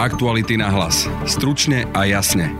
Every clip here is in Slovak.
Aktuality na hlas. Stručne a jasne.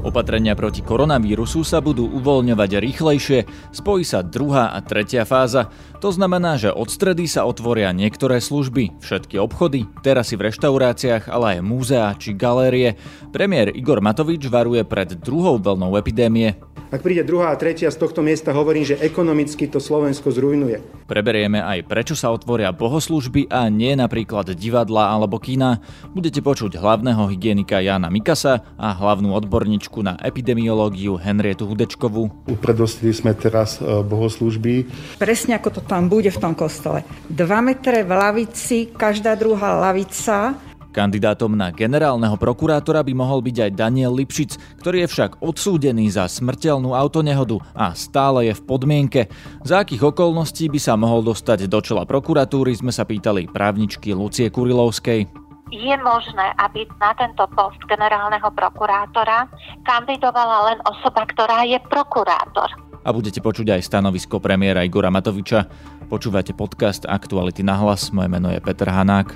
Opatrenia proti koronavírusu sa budú uvoľňovať rýchlejšie, spojí sa druhá a tretia fáza. To znamená, že od stredy sa otvoria niektoré služby, všetky obchody, terasy v reštauráciách, ale aj múzea či galérie. Premiér Igor Matovič varuje pred druhou vlnou epidémie. Ak príde druhá a tretia, z tohto miesta hovorím, že ekonomicky to Slovensko zrujnuje. Preberieme aj prečo sa otvoria bohoslužby a nie napríklad divadla alebo kína. Budete počuť hlavného hygienika Jana Mikasa a hlavnú odborníčku na epidemiológiu Henrietu Hudečkovú. Upredostili sme teraz e, bohoslužby. Presne ako to tam bude v tom kostole. 2 metre v lavici, každá druhá lavica Kandidátom na generálneho prokurátora by mohol byť aj Daniel Lipšic, ktorý je však odsúdený za smrteľnú autonehodu a stále je v podmienke. Za akých okolností by sa mohol dostať do čela prokuratúry, sme sa pýtali právničky Lucie Kurilovskej je možné, aby na tento post generálneho prokurátora kandidovala len osoba, ktorá je prokurátor. A budete počuť aj stanovisko premiéra Igora Matoviča. Počúvate podcast Aktuality na hlas. Moje meno je Peter Hanák.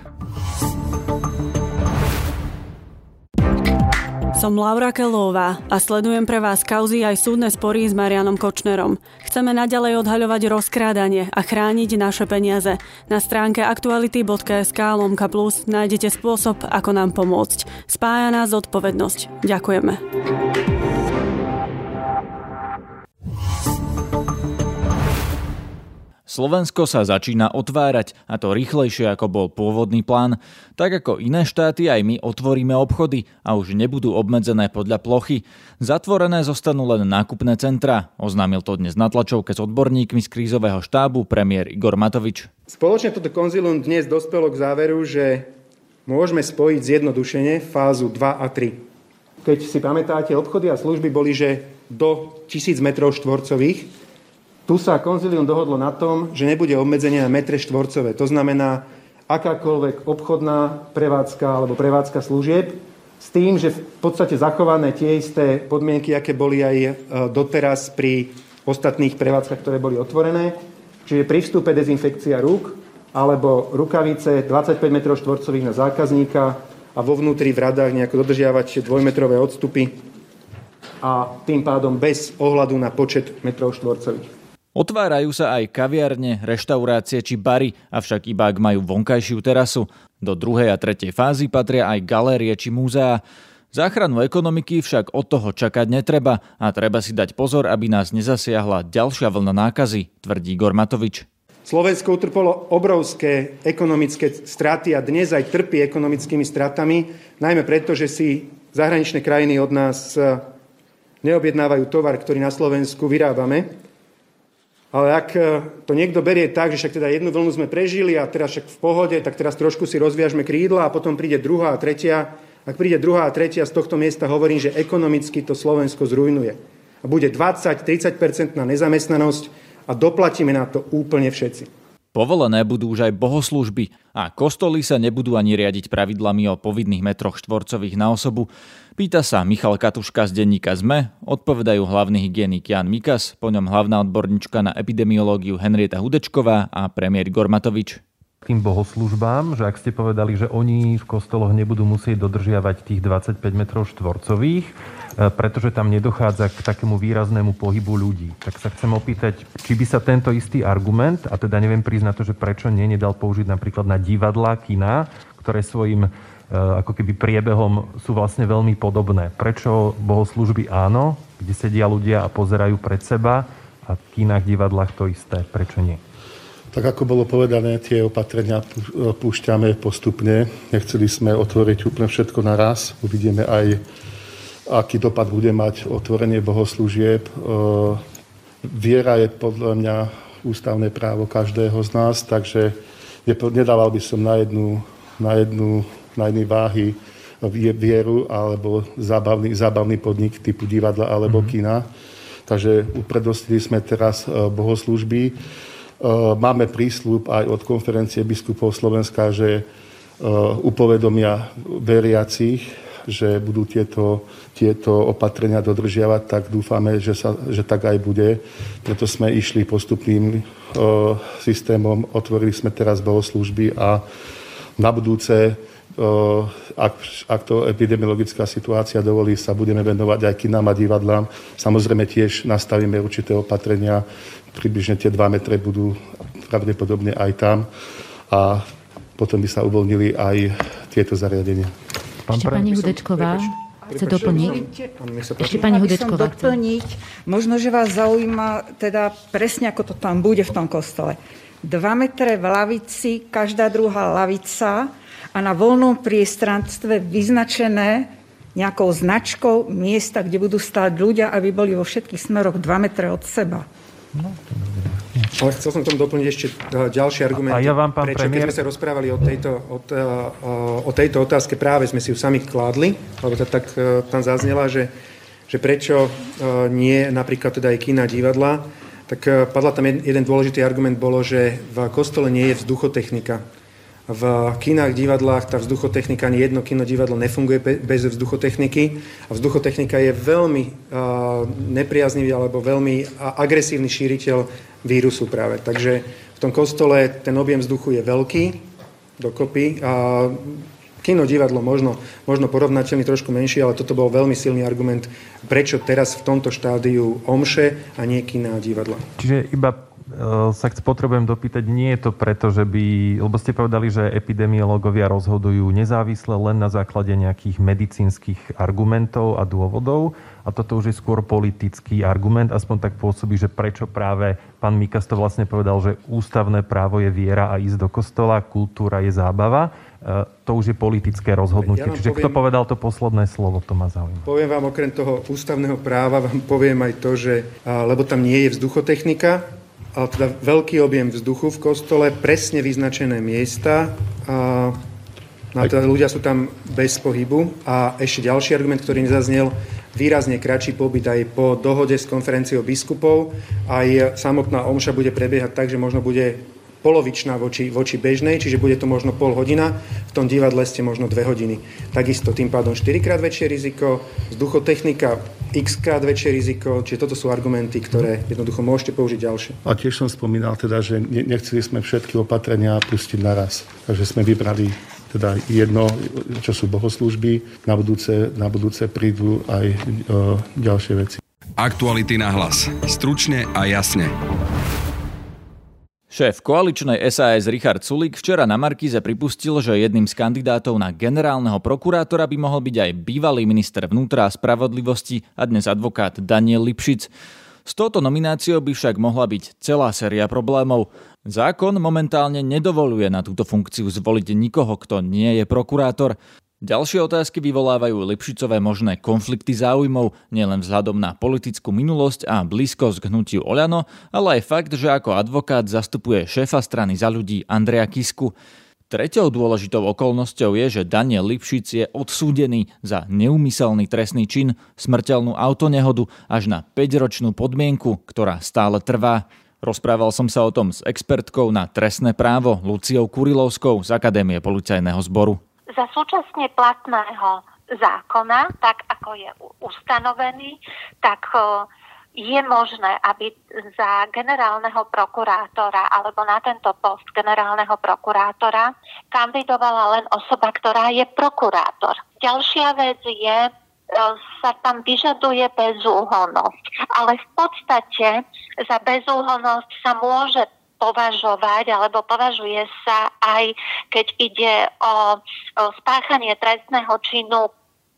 Som Laura Kelová a sledujem pre vás kauzy aj súdne spory s Marianom Kočnerom. Chceme naďalej odhaľovať rozkrádanie a chrániť naše peniaze. Na stránke aktuality.sk lomka plus nájdete spôsob, ako nám pomôcť. Spája nás zodpovednosť. Ďakujeme. Slovensko sa začína otvárať a to rýchlejšie ako bol pôvodný plán. Tak ako iné štáty aj my otvoríme obchody a už nebudú obmedzené podľa plochy. Zatvorené zostanú len nákupné centra, oznámil to dnes na tlačovke s odborníkmi z krízového štábu premiér Igor Matovič. Spoločne toto konzilum dnes dospelo k záveru, že môžeme spojiť zjednodušene fázu 2 a 3. Keď si pamätáte, obchody a služby boli, že do 1000 m štvorcových, tu sa konzilium dohodlo na tom, že nebude obmedzenie na metre štvorcové. To znamená, akákoľvek obchodná prevádzka alebo prevádzka služieb s tým, že v podstate zachované tie isté podmienky, aké boli aj e, doteraz pri ostatných prevádzkach, ktoré boli otvorené. Čiže pri vstupe dezinfekcia rúk alebo rukavice 25 m štvorcových na zákazníka a vo vnútri v radách nejako dodržiavať dvojmetrové odstupy a tým pádom bez ohľadu na počet metrov štvorcových. Otvárajú sa aj kaviarne, reštaurácie či bary, avšak iba ak majú vonkajšiu terasu. Do druhej a tretej fázy patria aj galérie či múzea. Záchranu ekonomiky však od toho čakať netreba a treba si dať pozor, aby nás nezasiahla ďalšia vlna nákazy, tvrdí Gormatovič. Slovensko utrpolo obrovské ekonomické straty a dnes aj trpí ekonomickými stratami, najmä preto, že si zahraničné krajiny od nás neobjednávajú tovar, ktorý na Slovensku vyrábame. Ale ak e, to niekto berie tak, že však teda jednu vlnu sme prežili a teraz však v pohode, tak teraz trošku si rozviažme krídla a potom príde druhá a tretia. Ak príde druhá a tretia, z tohto miesta hovorím, že ekonomicky to Slovensko zrujnuje. A bude 20-30% na nezamestnanosť a doplatíme na to úplne všetci. Povolené budú už aj bohoslužby a kostoly sa nebudú ani riadiť pravidlami o povinných metroch štvorcových na osobu. Pýta sa Michal Katuška z denníka ZME, odpovedajú hlavný hygienik Jan Mikas, po ňom hlavná odborníčka na epidemiológiu Henrieta Hudečková a premiér Gormatovič tým bohoslužbám, že ak ste povedali, že oni v kostoloch nebudú musieť dodržiavať tých 25 metrov štvorcových, E, pretože tam nedochádza k takému výraznému pohybu ľudí. Tak sa chcem opýtať, či by sa tento istý argument, a teda neviem na to, že prečo nie, nedal použiť napríklad na divadlá, kina, ktoré svojim ako keby priebehom sú vlastne veľmi podobné. Prečo bohoslužby áno, kde sedia ľudia a pozerajú pred seba a v kinách, divadlách to isté, prečo nie? Tak ako bolo povedané, tie opatrenia púšťame postupne. Nechceli sme otvoriť úplne všetko naraz. Uvidíme aj aký dopad bude mať otvorenie bohoslúžieb. E, viera je podľa mňa ústavné právo každého z nás, takže nedával by som na jednu, na jednu, na jednej váhy vieru alebo zábavný, zábavný podnik typu divadla alebo mm-hmm. kina. Takže upredostili sme teraz e, bohoslúžby. E, máme prísľub aj od konferencie biskupov Slovenska, že upovedomia veriacich že budú tieto, tieto opatrenia dodržiavať, tak dúfame, že, sa, že tak aj bude. Preto sme išli postupným systémom, otvorili sme teraz bohoslužby a na budúce ak, ak to epidemiologická situácia dovolí, sa budeme venovať aj kinám a divadlám. Samozrejme tiež nastavíme určité opatrenia, približne tie 2 metre budú pravdepodobne aj tam a potom by sa uvoľnili aj tieto zariadenia. Pán Ešte pani Hudečková chce doplniť. Ešte pani Hudečková doplniť. Možno, že vás zaujíma teda presne, ako to tam bude v tom kostole. 2 metre v lavici, každá druhá lavica a na voľnom priestranstve vyznačené nejakou značkou miesta, kde budú stáť ľudia, aby boli vo všetkých smeroch 2 metre od seba. No, ale chcel som tomu doplniť ešte e, ďalší argument. A ja vám, pán prečo, premiér... keď sme sa rozprávali o tejto, o, o tejto otázke, práve sme si ju sami kládli, lebo to tak e, tam zaznela, že, že prečo e, nie napríklad teda aj kina, divadla, tak padla tam jeden dôležitý argument, bolo, že v kostole nie je vzduchotechnika v kinách, divadlách tá vzduchotechnika, ani jedno kino, divadlo nefunguje bez vzduchotechniky a vzduchotechnika je veľmi uh, nepriaznivý alebo veľmi agresívny šíriteľ vírusu práve. Takže v tom kostole ten objem vzduchu je veľký, dokopy. A kino, divadlo možno, možno porovnateľný, trošku menší, ale toto bol veľmi silný argument, prečo teraz v tomto štádiu omše a nie kina a divadla. Čiže iba Eh, sa potrebujem dopýtať, nie je to preto, že by, lebo ste povedali, že epidemiológovia rozhodujú nezávisle len na základe nejakých medicínskych argumentov a dôvodov a toto už je skôr politický argument, aspoň tak pôsobí, že prečo práve pán Mikas to vlastne povedal, že ústavné právo je viera a ísť do kostola, kultúra je zábava. Eh, to už je politické rozhodnutie. Ja Čiže poviem, kto povedal to posledné slovo, to ma zaujíma. Poviem vám okrem toho ústavného práva, vám poviem aj to, že lebo tam nie je vzduchotechnika, teda veľký objem vzduchu v kostole, presne vyznačené miesta a No a teda ľudia sú tam bez pohybu. A ešte ďalší argument, ktorý nezaznel, výrazne kratší pobyt aj po dohode s konferenciou biskupov. Aj samotná omša bude prebiehať tak, že možno bude polovičná voči, voči bežnej, čiže bude to možno pol hodina, v tom divadle ste možno dve hodiny. Takisto tým pádom 4 krát väčšie riziko, vzduchotechnika x krát väčšie riziko, čiže toto sú argumenty, ktoré jednoducho môžete použiť ďalšie. A tiež som spomínal teda, že nechceli sme všetky opatrenia pustiť naraz, takže sme vybrali teda jedno, čo sú bohoslúžby, na budúce, na budúce prídu aj o, ďalšie veci. Aktuality na hlas. Stručne a jasne. Šéf koaličnej SAS Richard Sulik včera na Markize pripustil, že jedným z kandidátov na generálneho prokurátora by mohol byť aj bývalý minister vnútra a spravodlivosti a dnes advokát Daniel Lipšic. S touto nomináciou by však mohla byť celá séria problémov. Zákon momentálne nedovoluje na túto funkciu zvoliť nikoho, kto nie je prokurátor. Ďalšie otázky vyvolávajú Lipšicové možné konflikty záujmov, nielen vzhľadom na politickú minulosť a blízkosť k hnutiu Oľano, ale aj fakt, že ako advokát zastupuje šéfa strany za ľudí Andreja Kisku. Treťou dôležitou okolnosťou je, že Daniel Lipšic je odsúdený za neumyselný trestný čin, smrteľnú autonehodu až na 5-ročnú podmienku, ktorá stále trvá. Rozprával som sa o tom s expertkou na trestné právo Luciou Kurilovskou z Akadémie policajného zboru za súčasne platného zákona, tak ako je ustanovený, tak je možné, aby za generálneho prokurátora alebo na tento post generálneho prokurátora kandidovala len osoba, ktorá je prokurátor. Ďalšia vec je, sa tam vyžaduje bezúhonnosť. Ale v podstate za bezúhonnosť sa môže považovať alebo považuje sa aj keď ide o, o spáchanie trestného činu,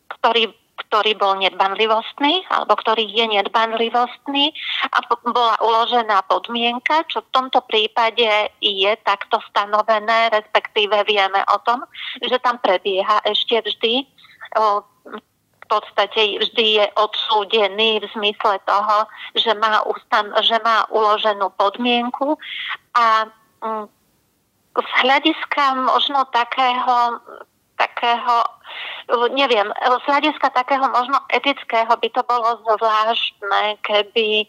ktorý ktorý bol nedbanlivostný alebo ktorý je nedbanlivostný a bola uložená podmienka, čo v tomto prípade je takto stanovené, respektíve vieme o tom, že tam prebieha ešte vždy podstate vždy je odsúdený v zmysle toho, že má, ustan- že má uloženú podmienku. A mm, z hľadiska možno takého, takého, neviem, z hľadiska takého možno etického by to bolo zvláštne, keby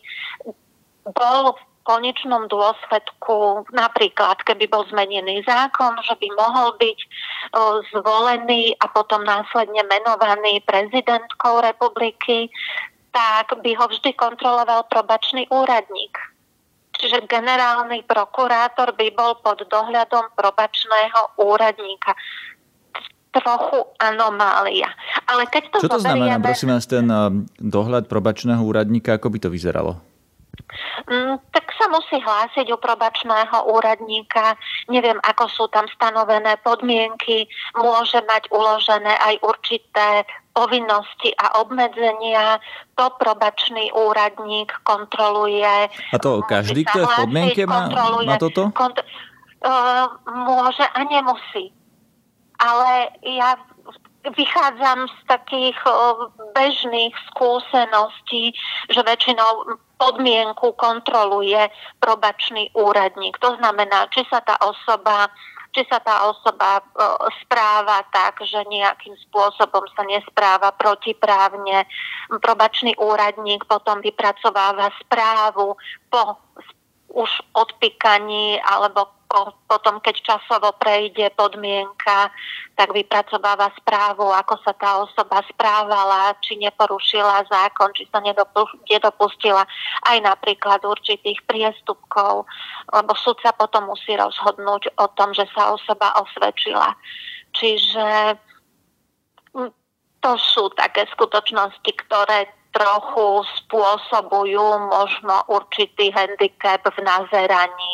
bol konečnom dôsledku, napríklad keby bol zmenený zákon, že by mohol byť zvolený a potom následne menovaný prezidentkou republiky, tak by ho vždy kontroloval probačný úradník. Čiže generálny prokurátor by bol pod dohľadom probačného úradníka. Trochu anomália. Ale keď to Čo to znamená, prosím vás, ten dohľad probačného úradníka, ako by to vyzeralo? Mm, tak sa musí hlásiť u probačného úradníka. Neviem, ako sú tam stanovené podmienky. Môže mať uložené aj určité povinnosti a obmedzenia. To probačný úradník kontroluje. A to každý, kto je v podmienke, má, má toto? Kont- môže a nemusí. Ale ja vychádzam z takých bežných skúseností, že väčšinou podmienku kontroluje probačný úradník. To znamená, či sa tá osoba či sa tá osoba správa tak, že nejakým spôsobom sa nespráva protiprávne. Probačný úradník potom vypracováva správu po už odpíkaní alebo potom, keď časovo prejde podmienka, tak vypracováva správu, ako sa tá osoba správala, či neporušila zákon, či sa nedopustila aj napríklad určitých priestupkov, lebo súd sa potom musí rozhodnúť o tom, že sa osoba osvedčila. Čiže hm, to sú také skutočnosti, ktoré trochu spôsobujú možno určitý handicap v nazeraní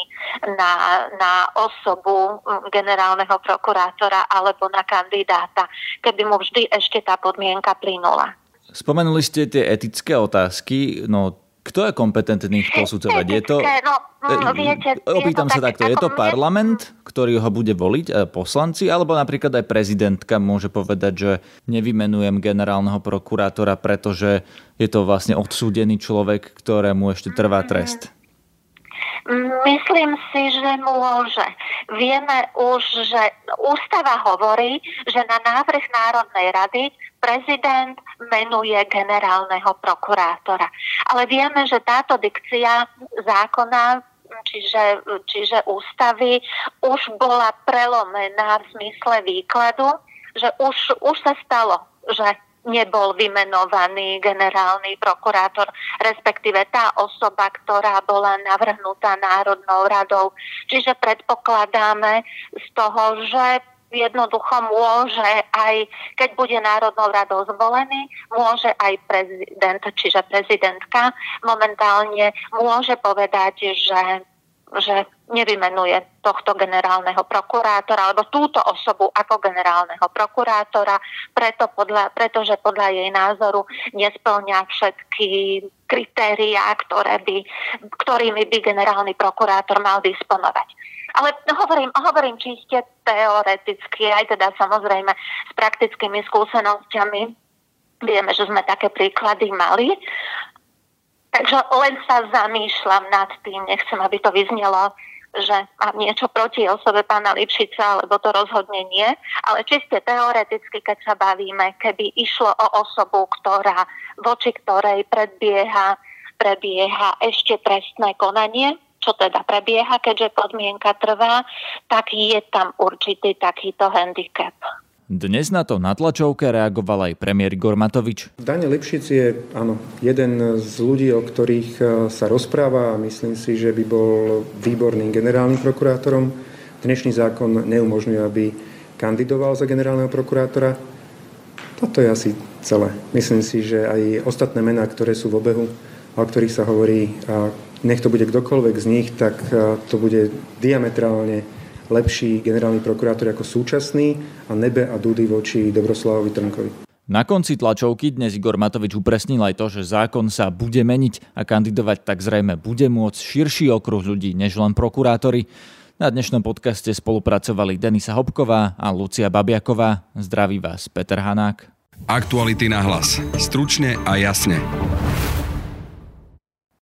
na, na osobu generálneho prokurátora alebo na kandidáta, keby mu vždy ešte tá podmienka plynula. Spomenuli ste tie etické otázky, no kto je kompetentný ich posudzovať? Je to, no, mm, viete, opýtam je sa takto, je to parlament, ktorý ho bude voliť, e, poslanci, alebo napríklad aj prezidentka môže povedať, že nevymenujem generálneho prokurátora, pretože je to vlastne odsúdený človek, ktorému ešte trvá trest? Myslím si, že môže. Vieme už, že ústava hovorí, že na návrh Národnej rady prezident menuje generálneho prokurátora. Ale vieme, že táto dikcia zákona čiže, čiže ústavy už bola prelomená v zmysle výkladu, že už, už sa stalo, že nebol vymenovaný generálny prokurátor, respektíve tá osoba, ktorá bola navrhnutá Národnou radou. Čiže predpokladáme z toho, že jednoducho môže aj, keď bude Národnou radou zvolený, môže aj prezident, čiže prezidentka momentálne môže povedať, že že nevymenuje tohto generálneho prokurátora alebo túto osobu ako generálneho prokurátora, preto podľa, pretože podľa jej názoru nesplňa všetky kritériá, ktoré by, ktorými by generálny prokurátor mal disponovať. Ale hovorím, hovorím čiste teoreticky, aj teda samozrejme s praktickými skúsenosťami. Vieme, že sme také príklady mali Takže len sa zamýšľam nad tým, nechcem, aby to vyznelo, že mám niečo proti osobe pána Lipšica, lebo to rozhodne nie. Ale čiste teoreticky, keď sa bavíme, keby išlo o osobu, ktorá, voči ktorej predbieha, prebieha ešte trestné konanie, čo teda prebieha, keďže podmienka trvá, tak je tam určitý takýto handicap. Dnes na to na tlačovke reagoval aj premiér Igor Matovič. Daniel Lipšic je áno, jeden z ľudí, o ktorých e, sa rozpráva a myslím si, že by bol výborným generálnym prokurátorom. Dnešný zákon neumožňuje, aby kandidoval za generálneho prokurátora. Toto je asi celé. Myslím si, že aj ostatné mená, ktoré sú v obehu o ktorých sa hovorí, nech to bude kdokoľvek z nich, tak e, to bude diametrálne lepší generálny prokurátor ako súčasný a nebe a dudy voči Dobroslavovi Trnkovi. Na konci tlačovky dnes Igor Matovič upresnil aj to, že zákon sa bude meniť a kandidovať tak zrejme bude môcť širší okruh ľudí než len prokurátori. Na dnešnom podcaste spolupracovali Denisa Hopková a Lucia Babiaková. Zdraví vás Peter Hanák. Aktuality na hlas. Stručne a jasne.